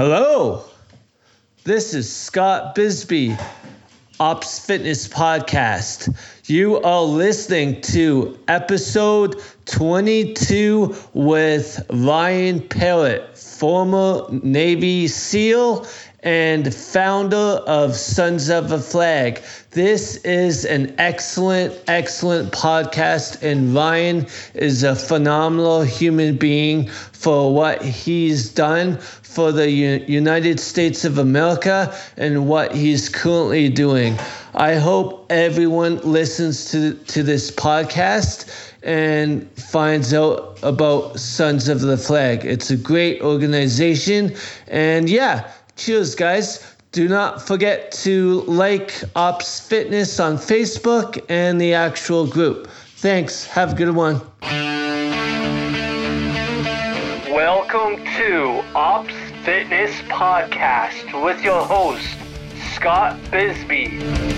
Hello, this is Scott Bisbee, Ops Fitness Podcast. You are listening to episode 22 with Ryan Parrott, former Navy SEAL and founder of Sons of a Flag. This is an excellent, excellent podcast, and Ryan is a phenomenal human being for what he's done for the U- United States of America and what he's currently doing. I hope everyone listens to, to this podcast and finds out about Sons of the Flag. It's a great organization, and yeah Cheers, guys. Do not forget to like Ops Fitness on Facebook and the actual group. Thanks. Have a good one. Welcome to Ops Fitness Podcast with your host, Scott Bisbee.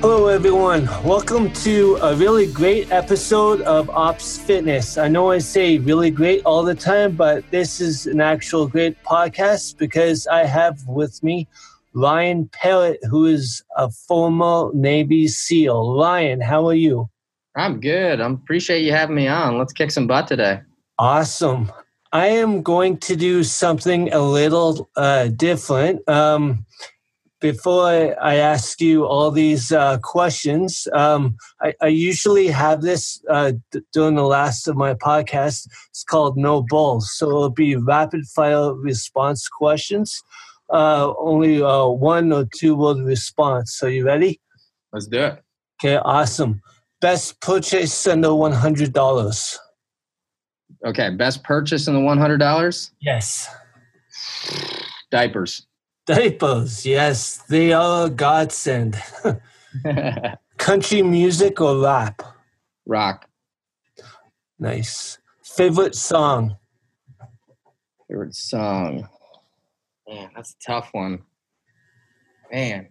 Hello, everyone. Welcome to a really great episode of Ops Fitness. I know I say really great all the time, but this is an actual great podcast because I have with me Ryan Parrott, who is a former Navy SEAL. Ryan, how are you? I'm good. I appreciate you having me on. Let's kick some butt today. Awesome. I am going to do something a little uh, different. Um, before I, ask you all these uh, questions, um, I, I, usually have this uh, d- during the last of my podcast. It's called No Balls. So it'll be rapid fire response questions. Uh, only uh, one or two word response. So you ready? Let's do it. Okay, awesome. Best purchase under $100. Okay, best purchase in the $100? Yes. Diapers. Diapers, yes, they are a godsend. Country music or rap? Rock. Nice. Favorite song? Favorite song? Man, that's a tough one. Man,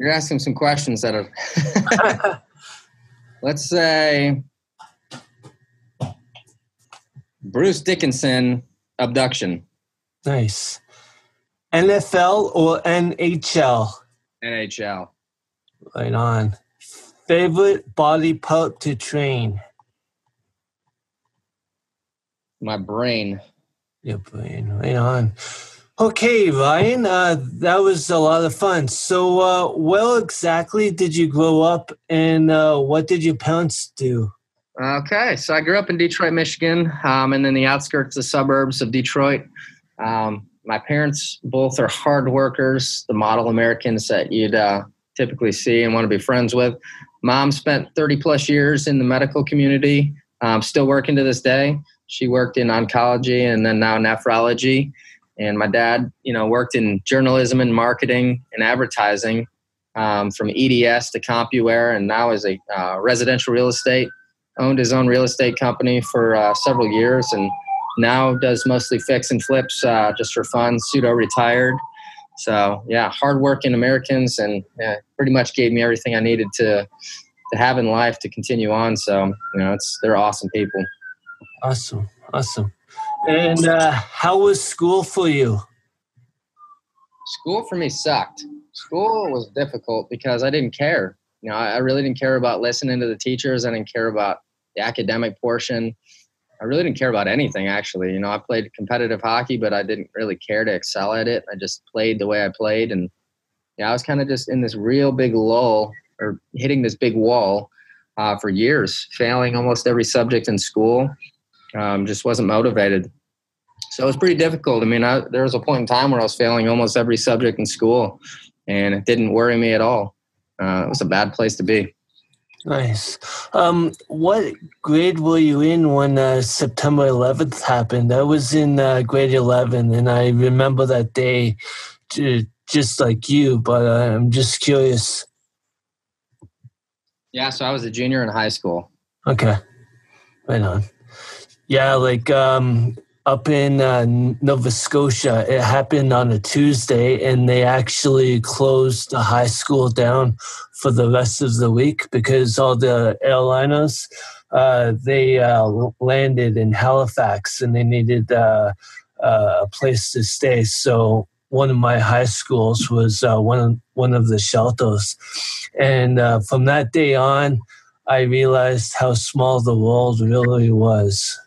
you're asking some questions that are. Let's say Bruce Dickinson, Abduction. Nice. NFL or NHL? NHL. Right on. Favorite body part to train? My brain. Your brain. Right on. Okay, Ryan, uh, that was a lot of fun. So, uh, where exactly did you grow up and uh, what did your parents do? Okay, so I grew up in Detroit, Michigan, um, and then the outskirts, the suburbs of Detroit. Um, my parents both are hard workers, the model Americans that you'd uh, typically see and want to be friends with. Mom spent 30 plus years in the medical community, um, still working to this day. She worked in oncology and then now nephrology. And my dad, you know, worked in journalism and marketing and advertising um, from EDS to Compuware, and now is a uh, residential real estate. Owned his own real estate company for uh, several years and now does mostly fix and flips uh, just for fun, pseudo retired. So yeah, hardworking Americans, and yeah, pretty much gave me everything I needed to to have in life to continue on. So you know, it's they're awesome people. Awesome, awesome. And uh, how was school for you? School for me sucked. School was difficult because I didn't care. You know, I really didn't care about listening to the teachers. I didn't care about the academic portion. I really didn't care about anything actually. You know, I played competitive hockey, but I didn't really care to excel at it. I just played the way I played, and yeah, I was kind of just in this real big lull or hitting this big wall uh, for years, failing almost every subject in school. Um, just wasn't motivated, so it was pretty difficult. I mean, I, there was a point in time where I was failing almost every subject in school, and it didn't worry me at all. Uh, it was a bad place to be. Nice. Um, what grade were you in when uh, September 11th happened? I was in uh, grade 11, and I remember that day just like you, but uh, I'm just curious. Yeah, so I was a junior in high school. Okay. Right on. Yeah, like um, up in uh, Nova Scotia. It happened on a Tuesday, and they actually closed the high school down for the rest of the week because all the airliners uh, they uh, landed in Halifax, and they needed uh, uh, a place to stay. So one of my high schools was uh, one of one of the shelters, and from that day on, I realized how small the world really was.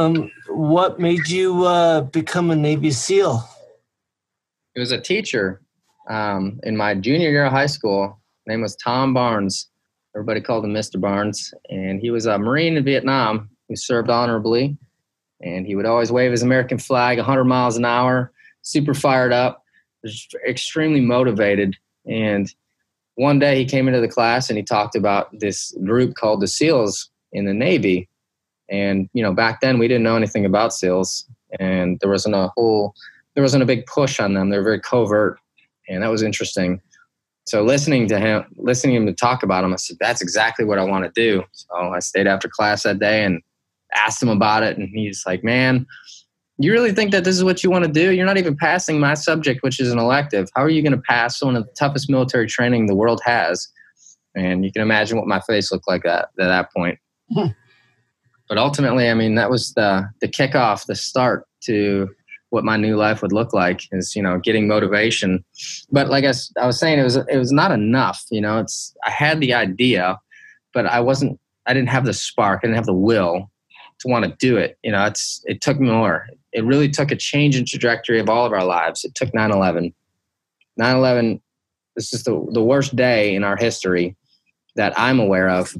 Um, what made you uh, become a Navy SEAL? It was a teacher um, in my junior year of high school. His name was Tom Barnes. Everybody called him Mr. Barnes, and he was a Marine in Vietnam who served honorably. And he would always wave his American flag 100 miles an hour, super fired up, extremely motivated. And one day he came into the class and he talked about this group called the SEALs in the Navy. And you know, back then we didn't know anything about SEALs, and there wasn't a whole, there wasn't a big push on them. They're very covert, and that was interesting. So listening to him, listening to him to talk about them, I said, "That's exactly what I want to do." So I stayed after class that day and asked him about it, and he's like, "Man, you really think that this is what you want to do? You're not even passing my subject, which is an elective. How are you going to pass one of the toughest military training the world has?" And you can imagine what my face looked like at, at that point. But ultimately, I mean, that was the the kickoff, the start to what my new life would look like is you know getting motivation. But like I, I was saying it was it was not enough you know it's i had the idea but i wasn't i didn't have the spark i didn't have the will to want to do it. You know it's it took more. It really took a change in trajectory of all of our lives. It took 9-11 9-11 this is the, the worst day in our history that i'm aware of.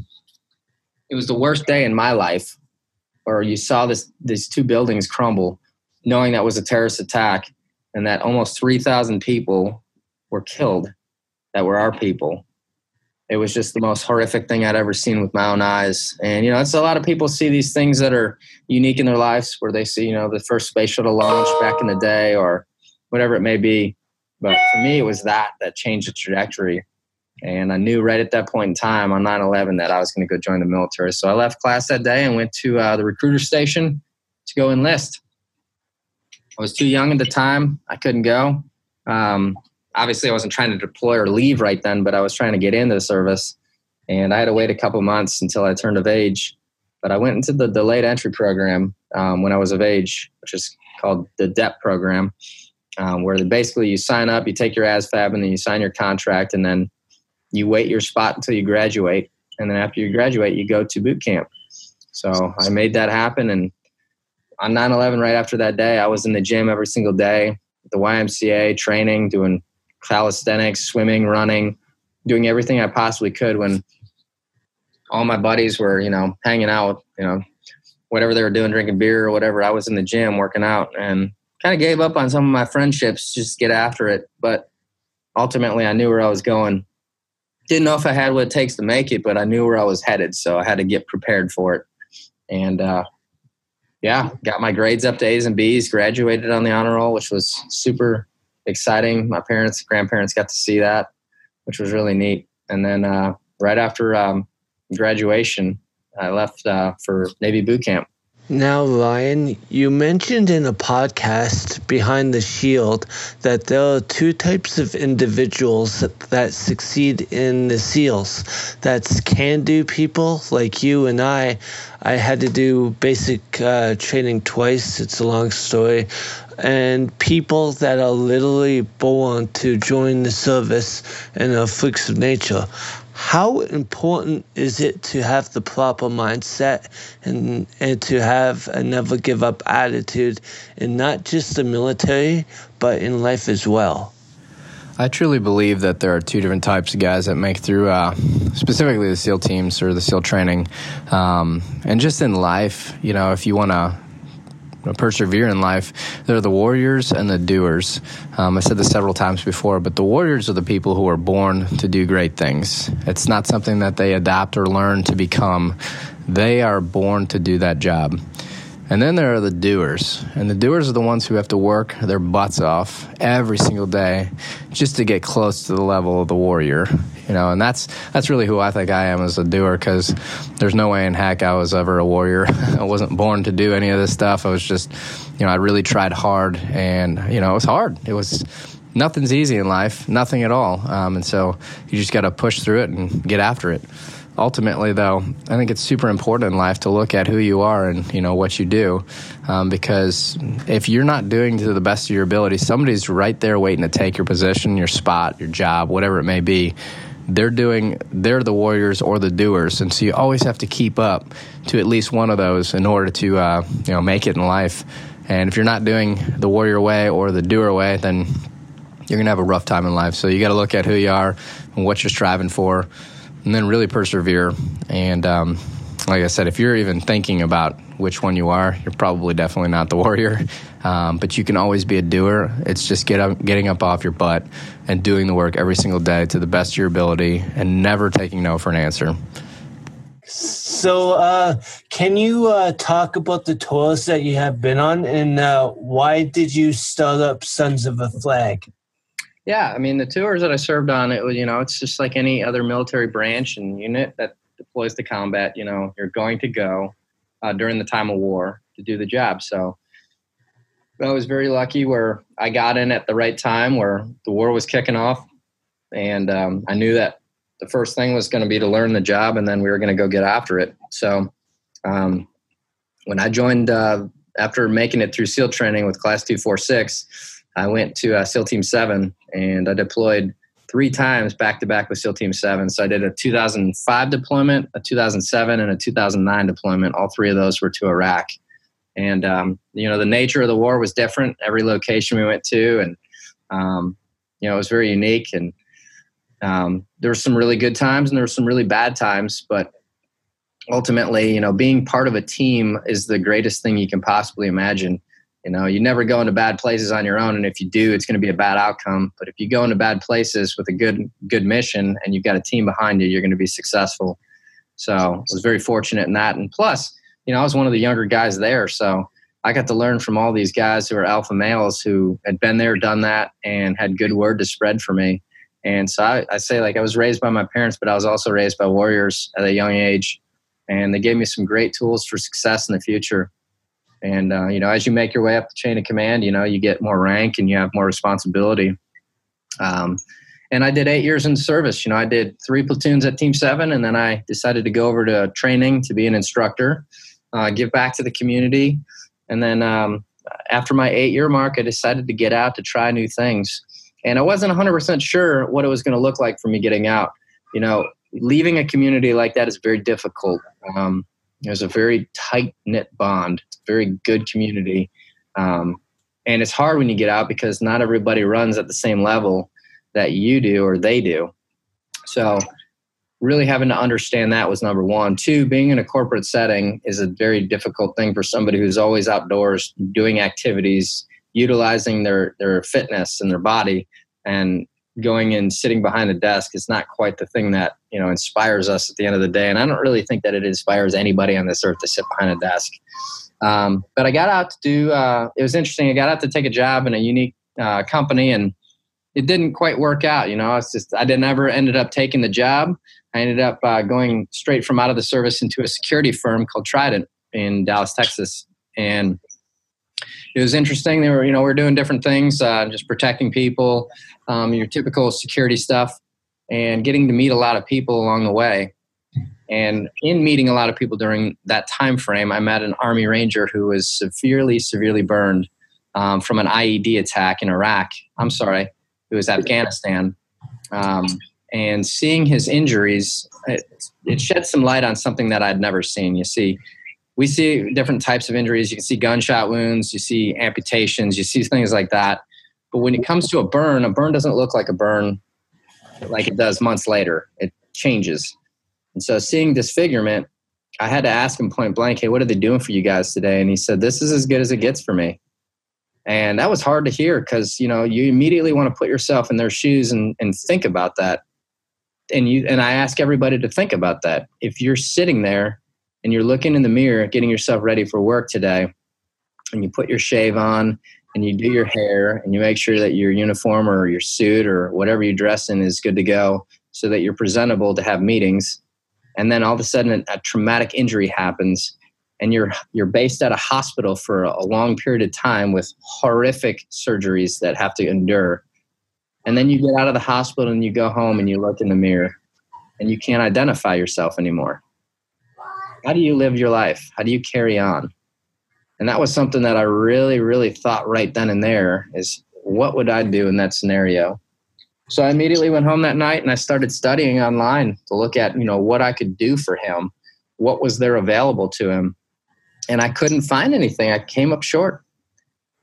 It was the worst day in my life or you saw this these two buildings crumble, knowing that was a terrorist attack and that almost 3,000 people were killed that were our people. It was just the most horrific thing I'd ever seen with my own eyes. And, you know, it's a lot of people see these things that are unique in their lives where they see, you know, the first space shuttle launch back in the day or whatever it may be. But for me, it was that that changed the trajectory. And I knew right at that point in time on 9 11 that I was going to go join the military. So I left class that day and went to uh, the recruiter station to go enlist. I was too young at the time. I couldn't go. Um, obviously, I wasn't trying to deploy or leave right then, but I was trying to get into the service. And I had to wait a couple months until I turned of age. But I went into the delayed entry program um, when I was of age, which is called the DEP program, um, where basically you sign up, you take your ASVAB, and then you sign your contract, and then you wait your spot until you graduate, and then after you graduate, you go to boot camp. So I made that happen, and on 9/11, right after that day, I was in the gym every single day, the YMCA training, doing calisthenics, swimming, running, doing everything I possibly could. When all my buddies were, you know, hanging out, you know, whatever they were doing, drinking beer or whatever, I was in the gym working out, and kind of gave up on some of my friendships, just get after it. But ultimately, I knew where I was going didn't know if I had what it takes to make it, but I knew where I was headed, so I had to get prepared for it. And uh, yeah, got my grades up to A's and B's, graduated on the honor roll, which was super exciting. My parents, grandparents got to see that, which was really neat. And then uh, right after um, graduation, I left uh, for Navy boot camp. Now, Ryan, you mentioned in a podcast behind the shield that there are two types of individuals that, succeed in the SEALs. That's can do people like you and I. I had to do basic uh, training twice, it's a long story. And people that are literally born to join the service and are freaks of nature how important is it to have the proper mindset and and to have a never give up attitude in not just the military but in life as well I truly believe that there are two different types of guys that make through, uh, specifically the SEAL teams or the SEAL training. Um, and just in life, you know, if you want to persevere in life, they're the warriors and the doers. Um, I said this several times before, but the warriors are the people who are born to do great things. It's not something that they adapt or learn to become. They are born to do that job. And then there are the doers. And the doers are the ones who have to work their butts off every single day just to get close to the level of the warrior. You know, and that's that's really who I think I am as a doer because there's no way in heck I was ever a warrior. I wasn't born to do any of this stuff. I was just, you know, I really tried hard and, you know, it was hard. It was nothing's easy in life, nothing at all. Um, and so you just got to push through it and get after it. Ultimately, though, I think it's super important in life to look at who you are and you know what you do, um, because if you're not doing to the best of your ability, somebody's right there waiting to take your position, your spot, your job, whatever it may be. They're doing. They're the warriors or the doers, and so you always have to keep up to at least one of those in order to uh, you know make it in life. And if you're not doing the warrior way or the doer way, then you're to have a rough time in life. So you got to look at who you are and what you're striving for, and then really persevere. And um, like I said, if you're even thinking about which one you are, you're probably definitely not the warrior. Um, but you can always be a doer. It's just get up, getting up off your butt and doing the work every single day to the best of your ability and never taking no for an answer. So, uh, can you uh, talk about the tours that you have been on and uh, why did you start up Sons of a Flag? Yeah, I mean the tours that I served on, it was you know it's just like any other military branch and unit that deploys to combat. You know, you're going to go uh, during the time of war to do the job. So I was very lucky where I got in at the right time where the war was kicking off, and um, I knew that the first thing was going to be to learn the job, and then we were going to go get after it. So, um, when I joined uh, after making it through SEAL training with Class Two Four Six, I went to uh, SEAL Team Seven, and I deployed three times back to back with SEAL Team Seven. So I did a 2005 deployment, a 2007, and a 2009 deployment. All three of those were to Iraq, and um, you know the nature of the war was different. Every location we went to, and um, you know it was very unique and um, there were some really good times and there were some really bad times, but ultimately, you know, being part of a team is the greatest thing you can possibly imagine. You know, you never go into bad places on your own, and if you do, it's going to be a bad outcome. But if you go into bad places with a good good mission and you've got a team behind you, you're going to be successful. So I was very fortunate in that, and plus, you know, I was one of the younger guys there, so I got to learn from all these guys who are alpha males who had been there, done that, and had good word to spread for me. And so I, I, say, like, I was raised by my parents, but I was also raised by warriors at a young age. And they gave me some great tools for success in the future. And, uh, you know, as you make your way up the chain of command, you know, you get more rank and you have more responsibility. Um, and I did eight years in service. You know, I did three platoons at Team Seven, and then I decided to go over to training to be an instructor, uh, give back to the community. And then um, after my eight year mark, I decided to get out to try new things and I wasn't 100% sure what it was going to look like for me getting out. You know, leaving a community like that is very difficult. Um, there's a very tight knit bond, very good community. Um, and it's hard when you get out because not everybody runs at the same level that you do or they do. So, really having to understand that was number one. Two, being in a corporate setting is a very difficult thing for somebody who's always outdoors doing activities utilizing their their fitness and their body and going and sitting behind a desk is not quite the thing that you know inspires us at the end of the day. And i don't really think that it inspires anybody on this earth to sit behind a desk. Um, but i got out to do uh, it was interesting. I got out to take a job in a unique uh, company and it didn't quite work out. You know it's just i didn't ever ended up taking the job. I ended up uh, going straight from out of the service into a security firm called trident in dallas texas. And it was interesting. They were, you know, we are doing different things, uh, just protecting people, um, your typical security stuff, and getting to meet a lot of people along the way. And in meeting a lot of people during that time frame, I met an Army Ranger who was severely, severely burned um, from an IED attack in Iraq. I'm sorry, it was Afghanistan. Um, and seeing his injuries, it, it shed some light on something that I'd never seen. You see, we see different types of injuries. You can see gunshot wounds, you see amputations, you see things like that. But when it comes to a burn, a burn doesn't look like a burn like it does months later. It changes. And so seeing disfigurement, I had to ask him point blank, hey, what are they doing for you guys today? And he said, this is as good as it gets for me. And that was hard to hear because, you know, you immediately want to put yourself in their shoes and, and think about that. And you and I ask everybody to think about that. If you're sitting there and you're looking in the mirror, getting yourself ready for work today, and you put your shave on and you do your hair and you make sure that your uniform or your suit or whatever you dress in is good to go so that you're presentable to have meetings. And then all of a sudden a, a traumatic injury happens and you're you're based at a hospital for a long period of time with horrific surgeries that have to endure. And then you get out of the hospital and you go home and you look in the mirror and you can't identify yourself anymore. How do you live your life? How do you carry on? And that was something that I really, really thought right then and there is what would I do in that scenario? So I immediately went home that night and I started studying online to look at, you know, what I could do for him, what was there available to him. And I couldn't find anything. I came up short.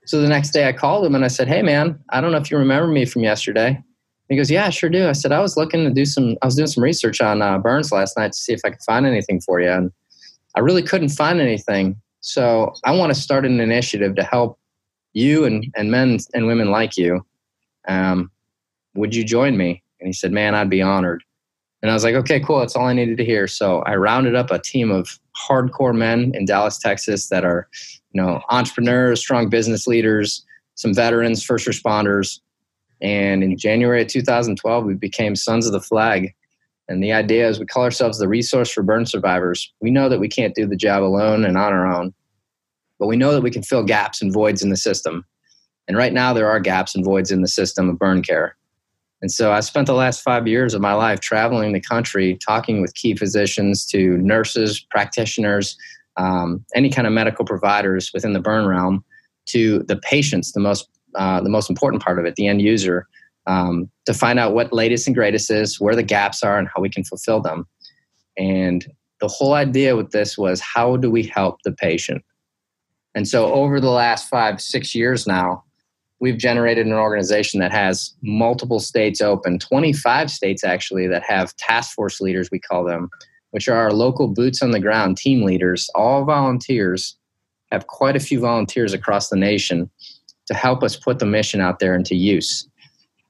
So the next day I called him and I said, Hey man, I don't know if you remember me from yesterday. He goes, Yeah, I sure do. I said, I was looking to do some, I was doing some research on uh, burns last night to see if I could find anything for you. And I really couldn't find anything. So I want to start an initiative to help you and, and men and women like you. Um, would you join me? And he said, Man, I'd be honored. And I was like, Okay, cool. That's all I needed to hear. So I rounded up a team of hardcore men in Dallas, Texas that are, you know, entrepreneurs, strong business leaders, some veterans, first responders. And in January of 2012, we became Sons of the Flag. And the idea is we call ourselves the resource for burn survivors. We know that we can't do the job alone and on our own, but we know that we can fill gaps and voids in the system. And right now, there are gaps and voids in the system of burn care. And so I spent the last five years of my life traveling the country, talking with key physicians to nurses, practitioners, um, any kind of medical providers within the burn realm, to the patients, the most uh, the most important part of it, the end user, um, to find out what latest and greatest is, where the gaps are, and how we can fulfill them. And the whole idea with this was how do we help the patient? And so over the last five, six years now, we've generated an organization that has multiple states open, 25 states actually, that have task force leaders, we call them, which are our local boots on the ground team leaders, all volunteers, have quite a few volunteers across the nation to help us put the mission out there into use.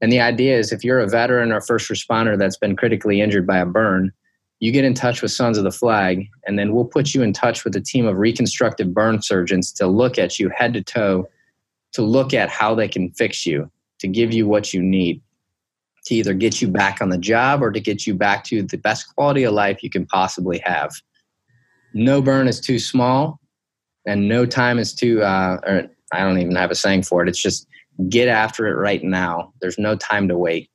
And the idea is if you're a veteran or first responder that's been critically injured by a burn, you get in touch with Sons of the Flag, and then we'll put you in touch with a team of reconstructive burn surgeons to look at you head to toe, to look at how they can fix you, to give you what you need, to either get you back on the job or to get you back to the best quality of life you can possibly have. No burn is too small, and no time is too, uh, or I don't even have a saying for it. It's just get after it right now. There's no time to wait.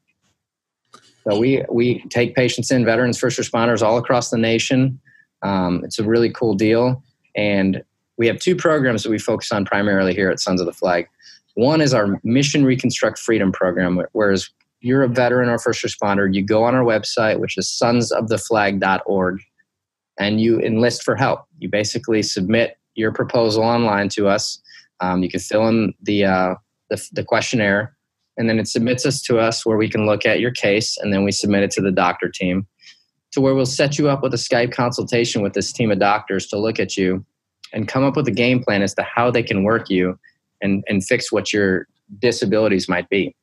So we we take patients in, veterans, first responders, all across the nation. Um, it's a really cool deal, and we have two programs that we focus on primarily here at Sons of the Flag. One is our Mission Reconstruct Freedom program, whereas you're a veteran or first responder, you go on our website, which is sonsoftheflag.org, and you enlist for help. You basically submit your proposal online to us. Um, you can fill in the uh, the, the questionnaire, and then it submits us to us where we can look at your case, and then we submit it to the doctor team, to where we'll set you up with a Skype consultation with this team of doctors to look at you and come up with a game plan as to how they can work you and, and fix what your disabilities might be.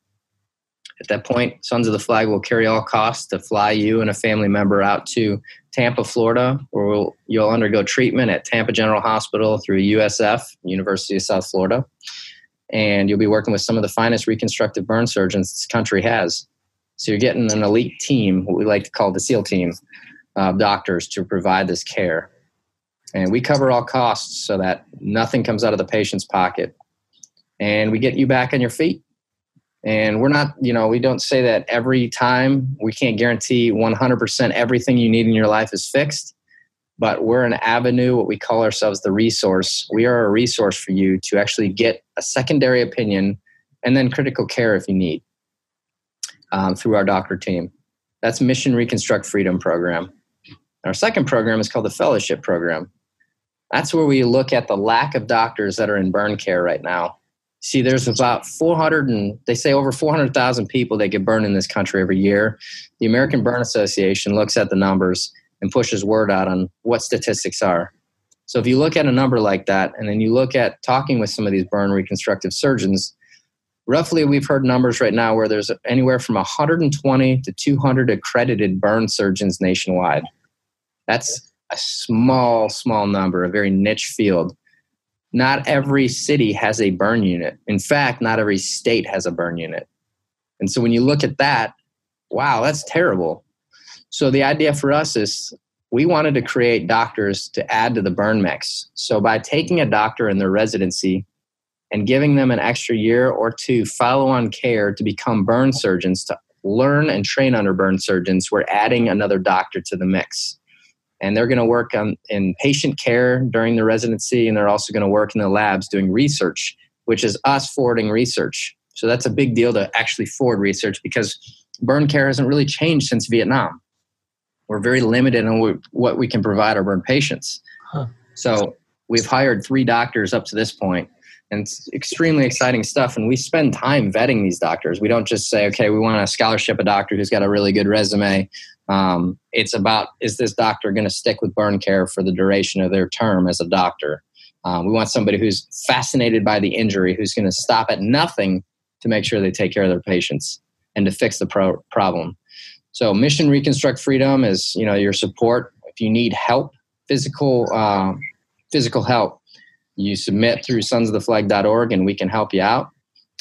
At that point, Sons of the Flag will carry all costs to fly you and a family member out to Tampa, Florida, where we'll, you'll undergo treatment at Tampa General Hospital through USF, University of South Florida and you'll be working with some of the finest reconstructive burn surgeons this country has. So you're getting an elite team, what we like to call the SEAL team, of doctors to provide this care. And we cover all costs so that nothing comes out of the patient's pocket. And we get you back on your feet. And we're not, you know, we don't say that every time. We can't guarantee 100% everything you need in your life is fixed but we're an avenue, what we call ourselves the resource. We are a resource for you to actually get a secondary opinion and then critical care if you need um, through our doctor team. That's Mission Reconstruct Freedom Program. Our second program is called the Fellowship Program. That's where we look at the lack of doctors that are in burn care right now. See, there's about 400 and they say over 400,000 people that get burned in this country every year. The American Burn Association looks at the numbers and pushes word out on what statistics are. So if you look at a number like that, and then you look at talking with some of these burn reconstructive surgeons, roughly we've heard numbers right now where there's anywhere from 120 to 200 accredited burn surgeons nationwide. That's a small, small number, a very niche field. Not every city has a burn unit. In fact, not every state has a burn unit. And so when you look at that, wow, that's terrible. So the idea for us is we wanted to create doctors to add to the burn mix. So by taking a doctor in their residency and giving them an extra year or two follow on care to become burn surgeons to learn and train under burn surgeons, we're adding another doctor to the mix. And they're going to work on, in patient care during the residency, and they're also going to work in the labs doing research, which is us forwarding research. So that's a big deal to actually forward research because burn care hasn't really changed since Vietnam. We're very limited on what we can provide our burn patients. Huh. So we've hired three doctors up to this point, and it's extremely exciting stuff. And we spend time vetting these doctors. We don't just say, okay, we want to scholarship a doctor who's got a really good resume. Um, it's about is this doctor going to stick with burn care for the duration of their term as a doctor? Um, we want somebody who's fascinated by the injury, who's going to stop at nothing to make sure they take care of their patients and to fix the pro- problem. So, Mission Reconstruct Freedom is you know your support. If you need help, physical uh, physical help, you submit through sonsoftheflag.org and we can help you out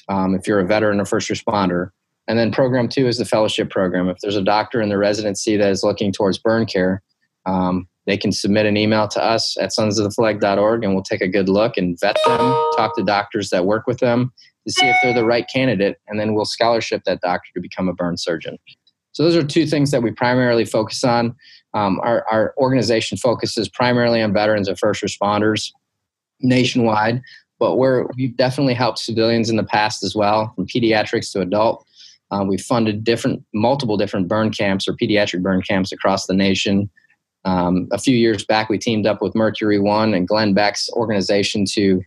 um, if you're a veteran or first responder. And then program two is the fellowship program. If there's a doctor in the residency that is looking towards burn care, um, they can submit an email to us at sonsoftheflag.org and we'll take a good look and vet them, talk to doctors that work with them to see if they're the right candidate, and then we'll scholarship that doctor to become a burn surgeon. So those are two things that we primarily focus on. Um, our, our organization focuses primarily on veterans and first responders nationwide, but we're, we've definitely helped civilians in the past as well, from pediatrics to adult. Uh, we've funded different, multiple different burn camps or pediatric burn camps across the nation. Um, a few years back, we teamed up with Mercury One and Glenn Beck's organization to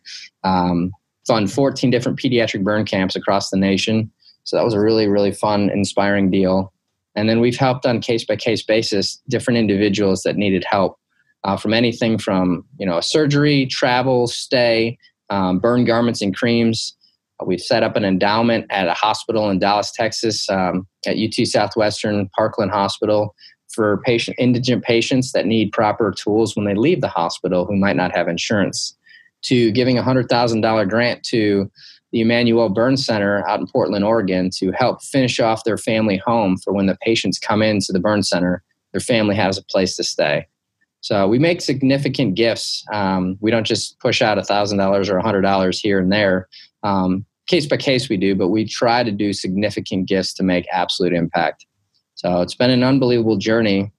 um, fund 14 different pediatric burn camps across the nation. So that was a really, really fun, inspiring deal. And then we've helped on case by case basis different individuals that needed help uh, from anything from you know a surgery, travel, stay, um, burn garments and creams. Uh, we've set up an endowment at a hospital in Dallas, Texas, um, at UT Southwestern Parkland Hospital for patient indigent patients that need proper tools when they leave the hospital who might not have insurance. To giving a hundred thousand dollar grant to the Emanuel Burn Center out in Portland, Oregon, to help finish off their family home for when the patients come into the burn center, their family has a place to stay. So we make significant gifts. Um, we don't just push out $1,000 or $100 here and there. Um, case by case, we do, but we try to do significant gifts to make absolute impact. So it's been an unbelievable journey.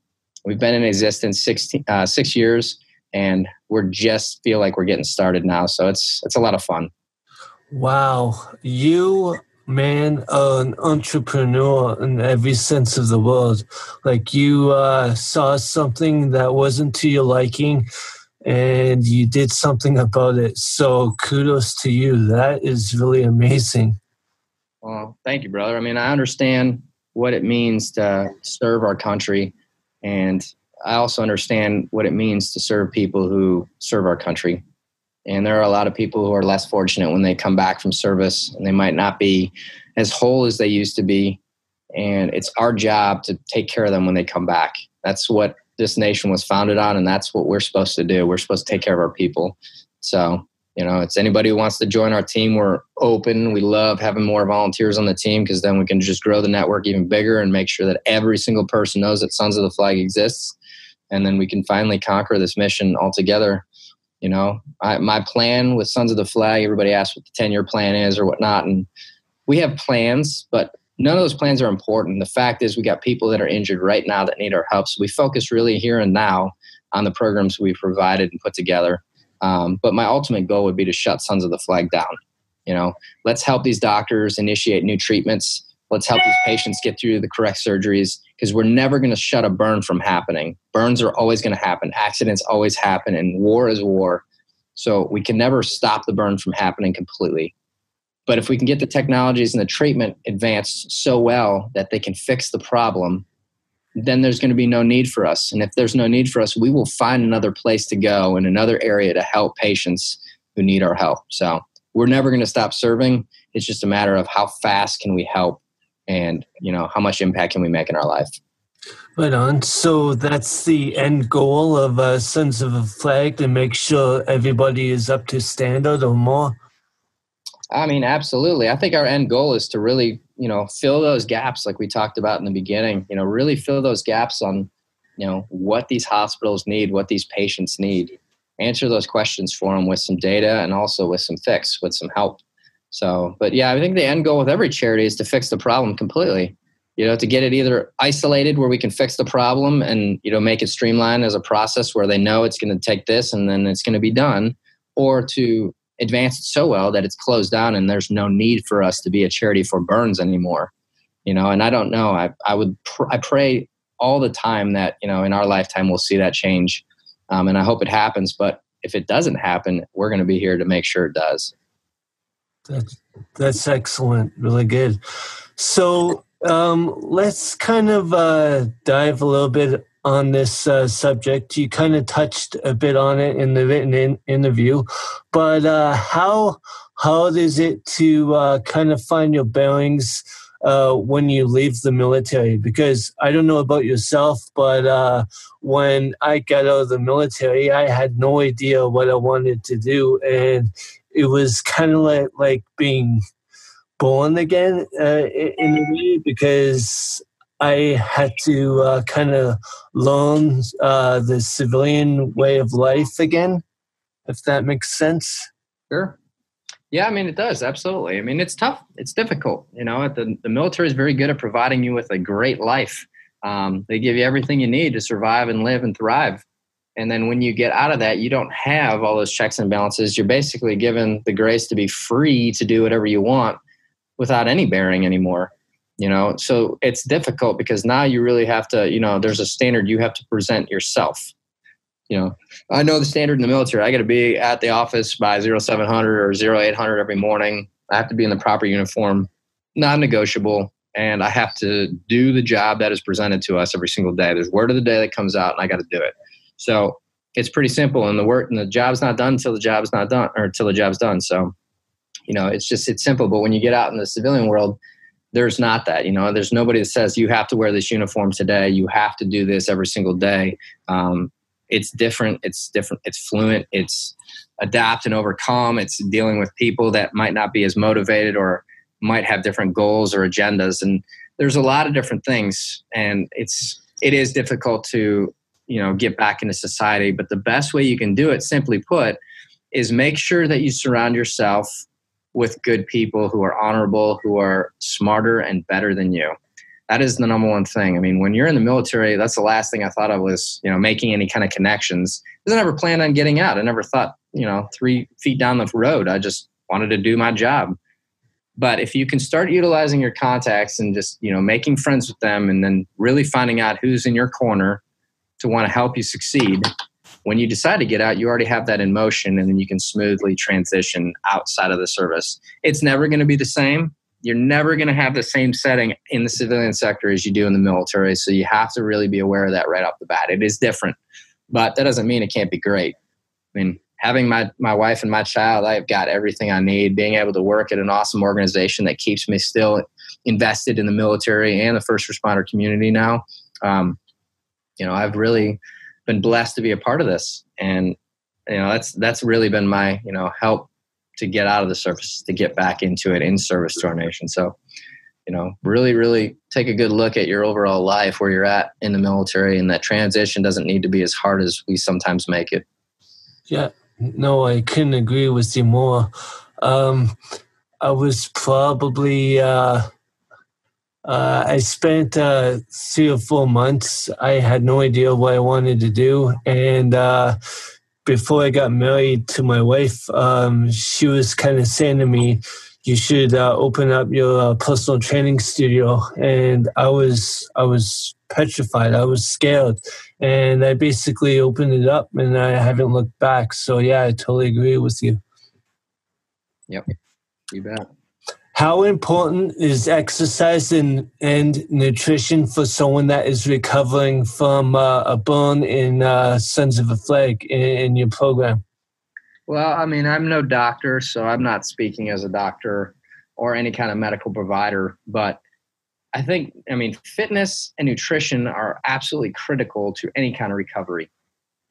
We've been in existence 16, uh, six years, and we're just feel like we're getting started now. So it's it's a lot of fun. Wow, you man an entrepreneur in every sense of the word. Like you uh, saw something that wasn't to your liking, and you did something about it. So kudos to you. That is really amazing. Well, thank you, brother. I mean, I understand what it means to serve our country, and I also understand what it means to serve people who serve our country. And there are a lot of people who are less fortunate when they come back from service and they might not be as whole as they used to be. And it's our job to take care of them when they come back. That's what this nation was founded on, and that's what we're supposed to do. We're supposed to take care of our people. So, you know, it's anybody who wants to join our team, we're open. We love having more volunteers on the team because then we can just grow the network even bigger and make sure that every single person knows that Sons of the Flag exists. And then we can finally conquer this mission altogether you know, I, my plan with Sons of the Flag, everybody asks what the 10 year plan is or whatnot. And we have plans, but none of those plans are important. The fact is, we got people that are injured right now that need our help. So we focus really here and now on the programs we've provided and put together. Um, but my ultimate goal would be to shut Sons of the Flag down. You know, let's help these doctors initiate new treatments. Let's help these patients get through the correct surgeries because we're never going to shut a burn from happening. Burns are always going to happen. Accidents always happen, and war is war. So we can never stop the burn from happening completely. But if we can get the technologies and the treatment advanced so well that they can fix the problem, then there's going to be no need for us. And if there's no need for us, we will find another place to go in another area to help patients who need our help. So we're never going to stop serving. It's just a matter of how fast can we help and you know how much impact can we make in our life? Right on. So that's the end goal of uh, a sense of a flag to make sure everybody is up to standard or more. I mean absolutely. I think our end goal is to really you know fill those gaps like we talked about in the beginning you know really fill those gaps on you know what these hospitals need what these patients need. Answer those questions for them with some data and also with some fix with some help so, but yeah, I think the end goal with every charity is to fix the problem completely. you know, to get it either isolated where we can fix the problem and, you know, make it streamlined as a process where they know it's going to take this and then it's going to be done, or to advance it so well that it's closed down and there's no need for us to be a charity for burns anymore. You know, and I don't know. I, I would, pr- I pray all the time that, you know, in our lifetime we'll see that change. Um, and I hope it happens. But if it doesn't happen, we're going to be here to make sure it does. That's, that's excellent. Really good. So, um, let's kind of uh, dive a little bit on this uh, subject. You kind of touched a bit on it in the written in- interview, but uh, how hard is it to uh, kind of find your bearings uh, when you leave the military? Because I don't know about yourself, but uh, when I got out of the military, I had no idea what I wanted to do, and it was kind of like like being born again uh, in a way because I had to uh, kind of learn uh, the civilian way of life again, if that makes sense. Sure. Yeah, I mean it does absolutely. I mean it's tough. It's difficult. You know, the the military is very good at providing you with a great life. Um, they give you everything you need to survive and live and thrive. And then when you get out of that, you don't have all those checks and balances. You're basically given the grace to be free to do whatever you want without any bearing anymore you know? So it's difficult because now you really have to you know there's a standard you have to present yourself you know? I know the standard in the military. I got to be at the office by 0700 or 0800 every morning. I have to be in the proper uniform non-negotiable and i have to do the job that is presented to us every single day. There's word of the day that comes out and i got to do it so it's pretty simple and the work and the job's not done until the job's not done or until the job's done. So you know it's just it's simple but when you get out in the civilian world there's not that you know? There's nobody that says you have to wear this uniform today. You have to do this every single day. Um, it's different. It's different. It's fluent. It's adapt and overcome. It's dealing with people that might not be as motivated or might have different goals or agendas. And there's a lot of different things and it's it is difficult to you know get back into society but the best way you can do it simply put is make sure that you surround yourself with good people who are honorable, who are smarter and better than you. That is the number one thing. I mean, when you're in the military, that's the last thing I thought of was, you know, making any kind of connections. I never planned on getting out. I never thought, you know, three feet down the road, I just wanted to do my job. But if you can start utilizing your contacts and just, you know, making friends with them and then really finding out who's in your corner to want to help you succeed, when you decide to get out, you already have that in motion and then you can smoothly transition outside of the service. It's never going to be the same. You're never going to have the same setting in the civilian sector as you do in the military. So you have to really be aware of that right off the bat. It is different, but that doesn't mean it can't be great. I mean, having my, my wife and my child, I've got everything I need. Being able to work at an awesome organization that keeps me still invested in the military and the first responder community now. Um, you know, I've really been blessed to be a part of this. And you know that's that's really been my you know help to get out of the service to get back into it in service to our nation. So you know really really take a good look at your overall life where you're at in the military and that transition doesn't need to be as hard as we sometimes make it. Yeah. No i couldn't agree with you more. Um, i was probably uh, uh, I spent uh, three or four months. I had no idea what I wanted to do. And uh, before I got married to my wife, um, she was kind of saying to me, you should uh, open up your uh, personal training studio. And I was, I was petrified. I was scared. And I basically opened it up and I haven't looked back. So, yeah, I totally agree with you. Yep. You bet. How important is exercise and, and nutrition for someone that is recovering from uh, a burn in uh, Sons of a Flag in, in, your program? Well, I mean, I'm no doctor, so I'm not speaking as a doctor or any kind of medical provider, but I think, I mean, fitness and nutrition are absolutely critical to any kind of recovery.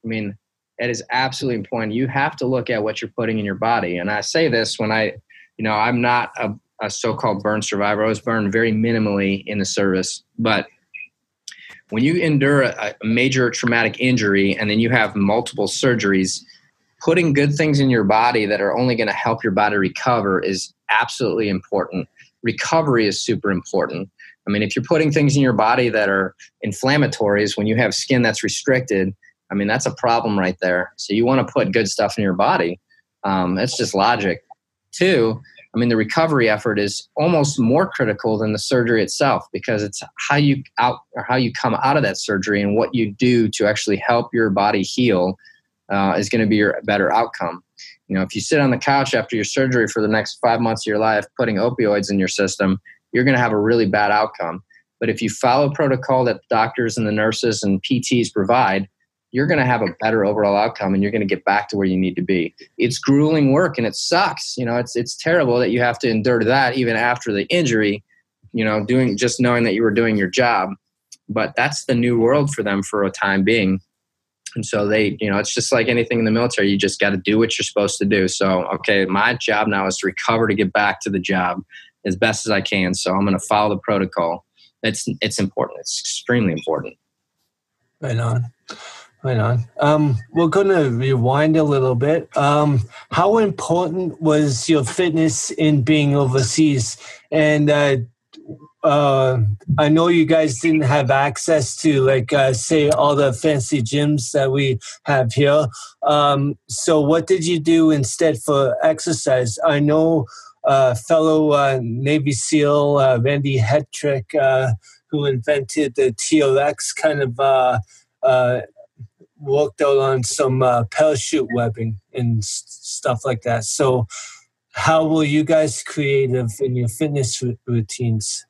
I mean, it is absolutely important. You have to look at what you're putting in your body. And I say this when I, you know, I'm not a a so-called burn survivor. I was burned very minimally in the service, but when you endure a, a major traumatic injury and then you have multiple surgeries, putting good things in your body that are only going to help your body recover is absolutely important. Recovery is super important. I mean, if you're putting things in your body that are inflammatories when you have skin that's restricted, I mean, that's a problem right there. So you want to put good stuff in your body. Um, that's just logic. Two, I mean, the recovery effort is almost more critical than the surgery itself because it's how you out or how you come out of that surgery and what you do to actually help your body heal uh, is going to be your better outcome. You know, if you sit on the couch after your surgery for the next five months of your life, putting opioids in your system, you're going to have a really bad outcome. But if you follow protocol that doctors and the nurses and PTs provide, you're going to have a better overall outcome and you're going to get back to where you need to be. It's grueling work and it sucks. You know, it's it's terrible that you have to endure that even after the injury, you know, doing just knowing that you were doing your job. But that's the new world for them for a time being. And so they, you know, it's just like anything in the military. You just got to do what you're supposed to do. So, okay, my job now is to recover to get back to the job as best as I can. So I'm going to follow the protocol. It's it's important. It's extremely important. Right on. Right on. Um, we're going to rewind a little bit. Um, how important was your fitness in being overseas? And uh, uh, I know you guys didn't have access to, like, uh, say, all the fancy gyms that we have here. Um, so, what did you do instead for exercise? I know uh, fellow uh, Navy SEAL uh, Randy Hetrick, who invented the TRX, kind of worked out on some uh, parachute webbing and stuff like that. So, how were you guys creative in your fitness routines?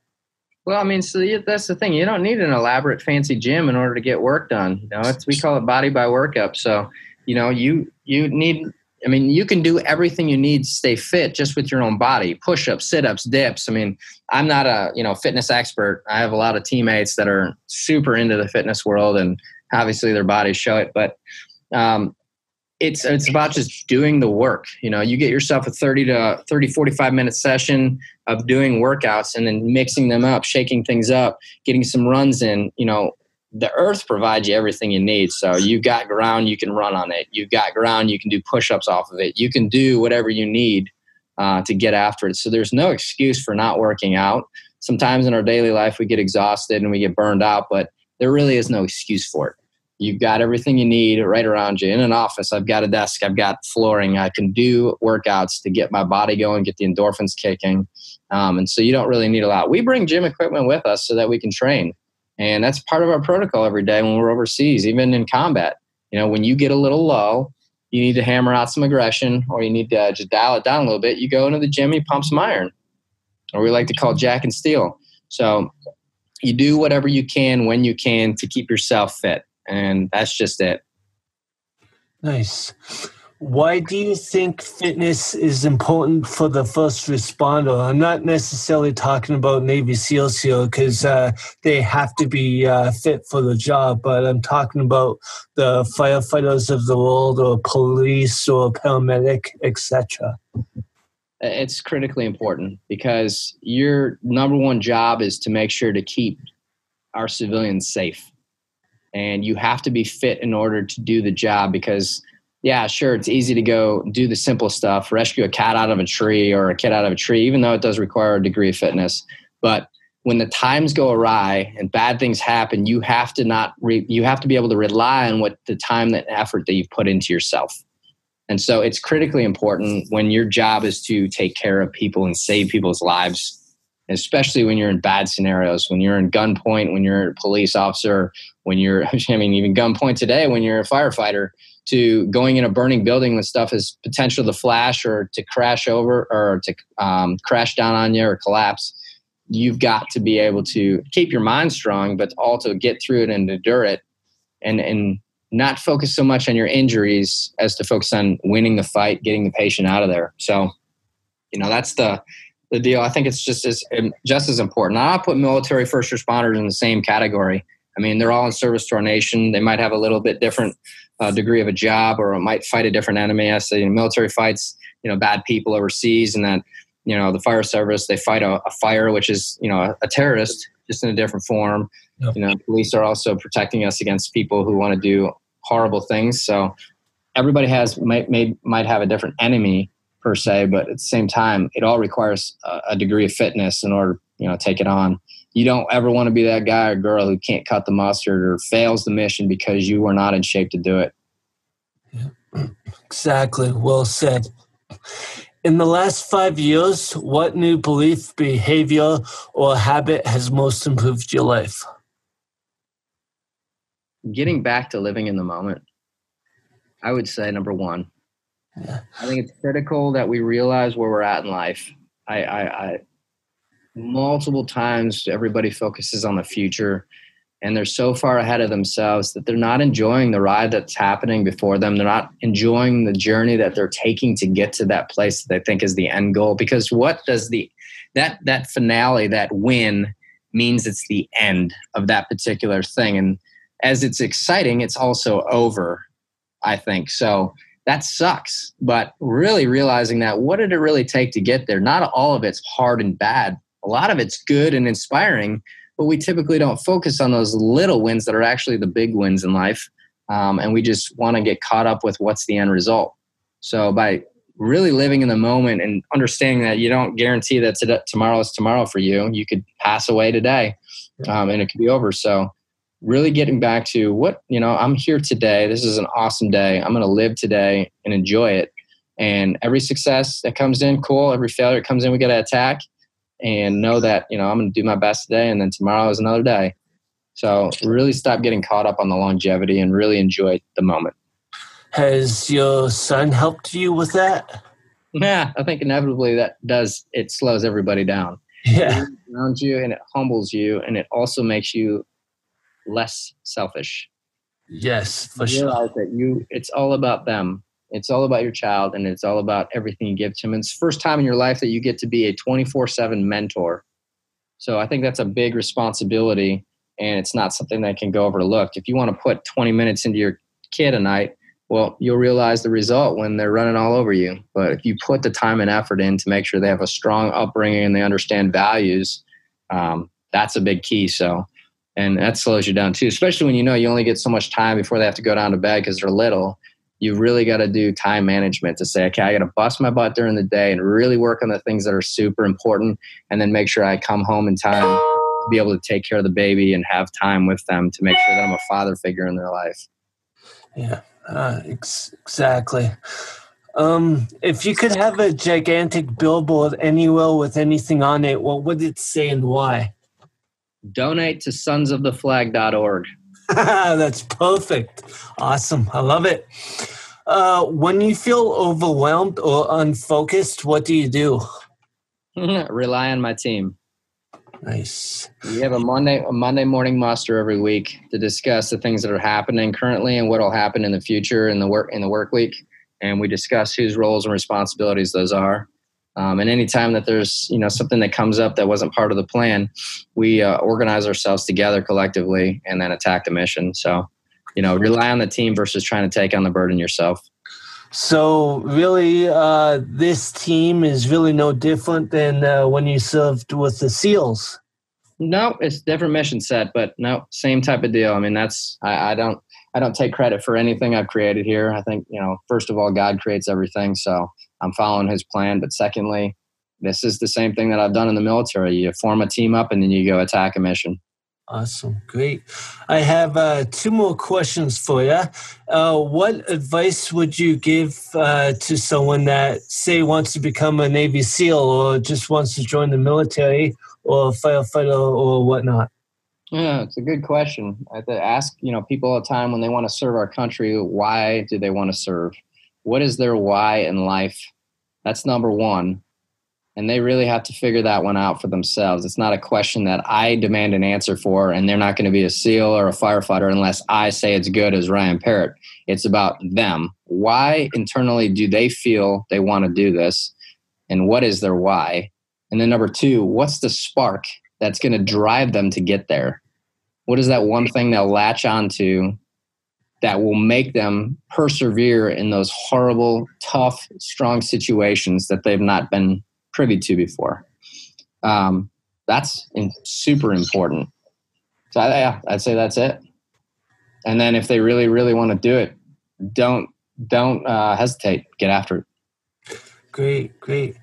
Well, I mean, so that's the thing. You don't need an elaborate, fancy gym in order to get work done. You know, it's we call it body by workup. So, you know, you you need. I mean, you can do everything you need to stay fit just with your own body: push-ups, sit-ups, dips. I mean, I'm not a you know fitness expert. I have a lot of teammates that are super into the fitness world, and obviously their bodies show it. But um, it's it's about just doing the work you know you get yourself a 30 to 30 45 minute session of doing workouts and then mixing them up shaking things up getting some runs in you know the earth provides you everything you need. So you've got ground you can run on it. You've got ground you can do push-ups off of it. You can do whatever you need uh, to get after it. So there's no excuse for not working out. Sometimes in our daily life we get exhausted and we get burned out but there really is no excuse for it You've got everything you need right around you. In an office, I've got a desk, I've got flooring. I can do workouts to get my body going, get the endorphins kicking. Um, and so you don't really need a lot. We bring gym equipment with us so that we can train. And that's part of our protocol every day when we're overseas, even in combat. You know, when you get a little low, you need to hammer out some aggression or you need to just dial it down a little bit. You go into the gym, you pump some iron, or we like to call jack and steel. So you do whatever you can when you can to keep yourself fit and that's just it. Nice. Why do you think fitness is important for the first responder? I'm not necessarily talking about Navy SEALs here because uh, they have to be uh, fit for the job, but I'm talking about the firefighters of the world or police or paramedic, etc. It's critically important because your number one job is to make sure to keep our civilians safe and you have to be fit in order to do the job because yeah sure it's easy to go do the simple stuff rescue a cat out of a tree or a kid out of a tree even though it does require a degree of fitness. But when the times go awry and bad things happen you have to not re- you have to be able to rely on what the time and effort that you've put into yourself. And so it's critically important when your job is to take care of people and save people's lives especially when you're in bad scenarios, when you're in gunpoint, when you're a police officer, when you're, I mean, even gunpoint today, when you're a firefighter, to going in a burning building when stuff is potential to flash or to crash over or to um, crash down on you or collapse. You've got to be able to keep your mind strong, but also get through it and endure it and, and not focus so much on your injuries as to focus on winning the fight, getting the patient out of there. So, you know, that's the, the deal. I think it's just as um, just as important. I put military first responders in the same category. I mean, they're all in service to our nation. They might have a little bit different uh, degree of a job, or might fight a different enemy. I say, you know, military fights, you know, bad people overseas, and that you know the fire service they fight a, a fire, which is you know a, a, terrorist, just in a different form. Yep. You know, police are also protecting us against people who want to do horrible things. So everybody has might may, might have a different enemy per se, but at the same time, it all requires a, a degree of fitness in order, you know, take it on. you don't ever want to be that guy or girl who can't cut the mustard or fails the mission because you are not in shape to do it. Yeah, exactly. Well said. In the last five years, what new belief, behavior, or habit has most improved your life? Getting back to living in the moment. I would say number one. I think it's critical that we realize where we're at in life. I, I, I multiple times everybody focuses on the future and they're so far ahead of themselves that they're not enjoying the ride that's happening before them. They're not enjoying the journey that they're taking to get to that place that they think is the end goal. Because what does the that that finale, that win, means it's the end of that particular thing. And as it's exciting, it's also over. I think so. That sucks. But really realizing that, what did it really take to get there? Not all of it's hard and bad. A lot of it's good and inspiring but we typically don't focus on those little wins that are actually the big wins in life. Um, and we just want to get caught up with what's the end result. So by really living in the moment and understanding that you don't guarantee that today, tomorrow is tomorrow for you, you could pass away today um, and it could be over. So really getting back to what, you know, I'm here today. This is an awesome day. I'm going to live today and enjoy it. And every success that comes in, cool. Every failure that comes in, we got to attack and know that you know I'm going to do my best today, and then tomorrow is another day. So really stop getting caught up on the longevity and really enjoy the moment. Has your son helped you with that? Yeah, I think inevitably that does. It slows everybody down. Yeah, around you, and it humbles you, and it also makes you less selfish. Yes, for you realize sure. that you. It's all about them. It's all about your child and it's all about everything you give to him. And it's the first time in your life that you get to be a 24 7 mentor. So I think that's a big responsibility and it's not something that can go overlooked. If you want to put 20 minutes into your kid a night, well, you'll realize the result when they're running all over you. But if you put the time and effort in to make sure they have a strong upbringing and they understand values, um, that's a big key. So, and that slows you down too, especially when you know you only get so much time before they have to go down to bed because they're little you really got to do time management to say, okay, I got to bust my butt during the day and really work on the things that are super important, and then make sure I come home in time to be able to take care of the baby and have time with them to make sure that I'm a father figure in their life. Yeah, uh, ex- exactly. Um, if you could have a gigantic billboard anywhere with anything on it, what would it say and why? Donate to sonsoftheflag.org. That's perfect. Awesome. I love it. Uh, when you feel overwhelmed or unfocused, what do you do? Rely on my team. Nice. We have a Monday a Monday morning muster every week to discuss the things that are happening currently and what will happen in the future in the work in the work week, and we discuss whose roles and responsibilities those are. Um, and anytime that there's you know something that comes up that wasn't part of the plan, we uh, organize ourselves together collectively and then attack the mission. So, you know, rely on the team versus trying to take on the burden yourself. So, really, uh, this team is really no different than uh, when you served with the SEALs. No, it's different mission set, but no, same type of deal. I mean, that's I, I don't I don't take credit for anything I've created here. I think you know, first of all, God creates everything, so I'm following his plan. But secondly, this is the same thing that I've done in the military. You form a team up and then you go attack a mission. Awesome. Great. I have uh, two more questions for you. Uh, what advice would you give uh, to someone that, say, wants to become a Navy SEAL or just wants to join the military or a firefighter or whatnot? Yeah, it's a good question. I have to ask, you know, people all the time when they want to serve our country, why do they want to serve? What is their why in life? That's number one. And they really have to figure that one out for themselves. It's not a question that I demand an answer for, and they're not going to be a SEAL or a firefighter unless I say it's good as Ryan Parrott. It's about them. Why internally do they feel they want to do this? And what is their why? And then number two, what's the spark that's going to drive them to get there? What is that one thing they'll latch onto that will make them persevere in those horrible, tough, strong situations that they've not been privy to before. Um, that's in, super important. So I, yeah, I'd say that's it. And then if they really, really want to do it, don't don't uh, hesitate. Get after it. Great, great.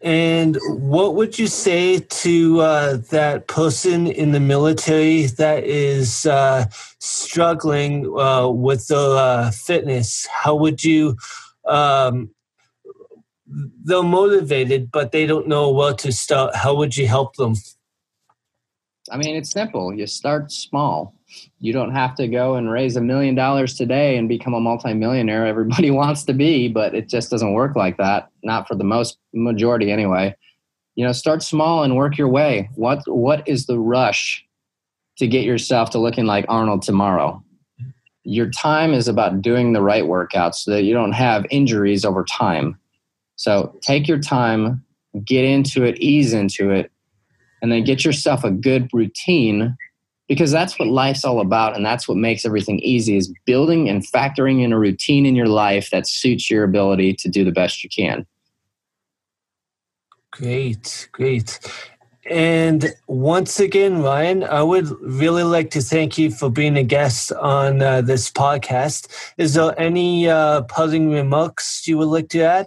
And what would you say to uh, that person in the military that is uh, struggling uh, with the uh, fitness? How would you? Um, they're motivated, but they don't know where to start. How would you help them? I mean, it's simple. You start small. You don't have to go and raise a million dollars today and become a multimillionaire. Everybody wants to be, but it just doesn't work like that. Not for the most majority, anyway. You know, start small and work your way. What What is the rush to get yourself to looking like Arnold tomorrow? Your time is about doing the right workouts so that you don't have injuries over time. So take your time, get into it, ease into it, and then get yourself a good routine because that's what life's all about and that's what makes everything easy is building and factoring in a routine in your life that suits your ability to do the best you can. Great great. And once again ryan i would really like to thank you for being a guest on uh, this podcast. Is there any uh, parting remarks you would like to add?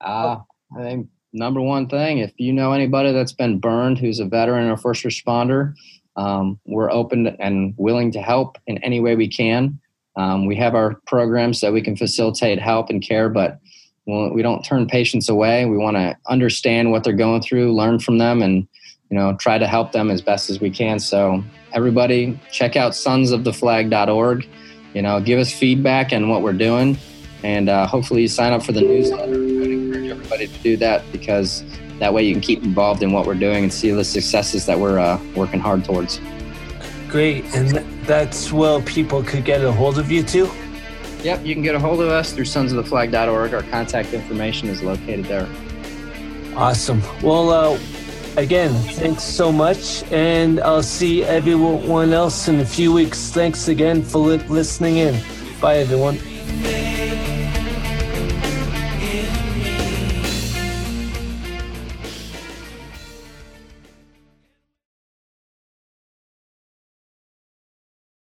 Uh, i think number one thing if you know anybody that's been burned who's a veteran or first responder um, we're open and willing to help in any way we can. Um, we have our programs that we can facilitate help and care, but we don't turn patients away. We want to understand what they're going through, learn from them, and you know try to help them as best as we can. So everybody, check out sonsoftheflag.org. You know, give us feedback on what we're doing, and uh, hopefully you sign up for the newsletter. I would encourage everybody to do that because that way you can keep involved in what we're doing and see the successes that we're uh, working hard towards. Great. And that's where people could get a hold of you too? Yep, you can get a hold of us through sonsoftheflag.org. Our contact information is located there. Awesome. Well, uh, again, thanks so much. And I'll see everyone else in a few weeks. Thanks again for listening in. Bye, everyone.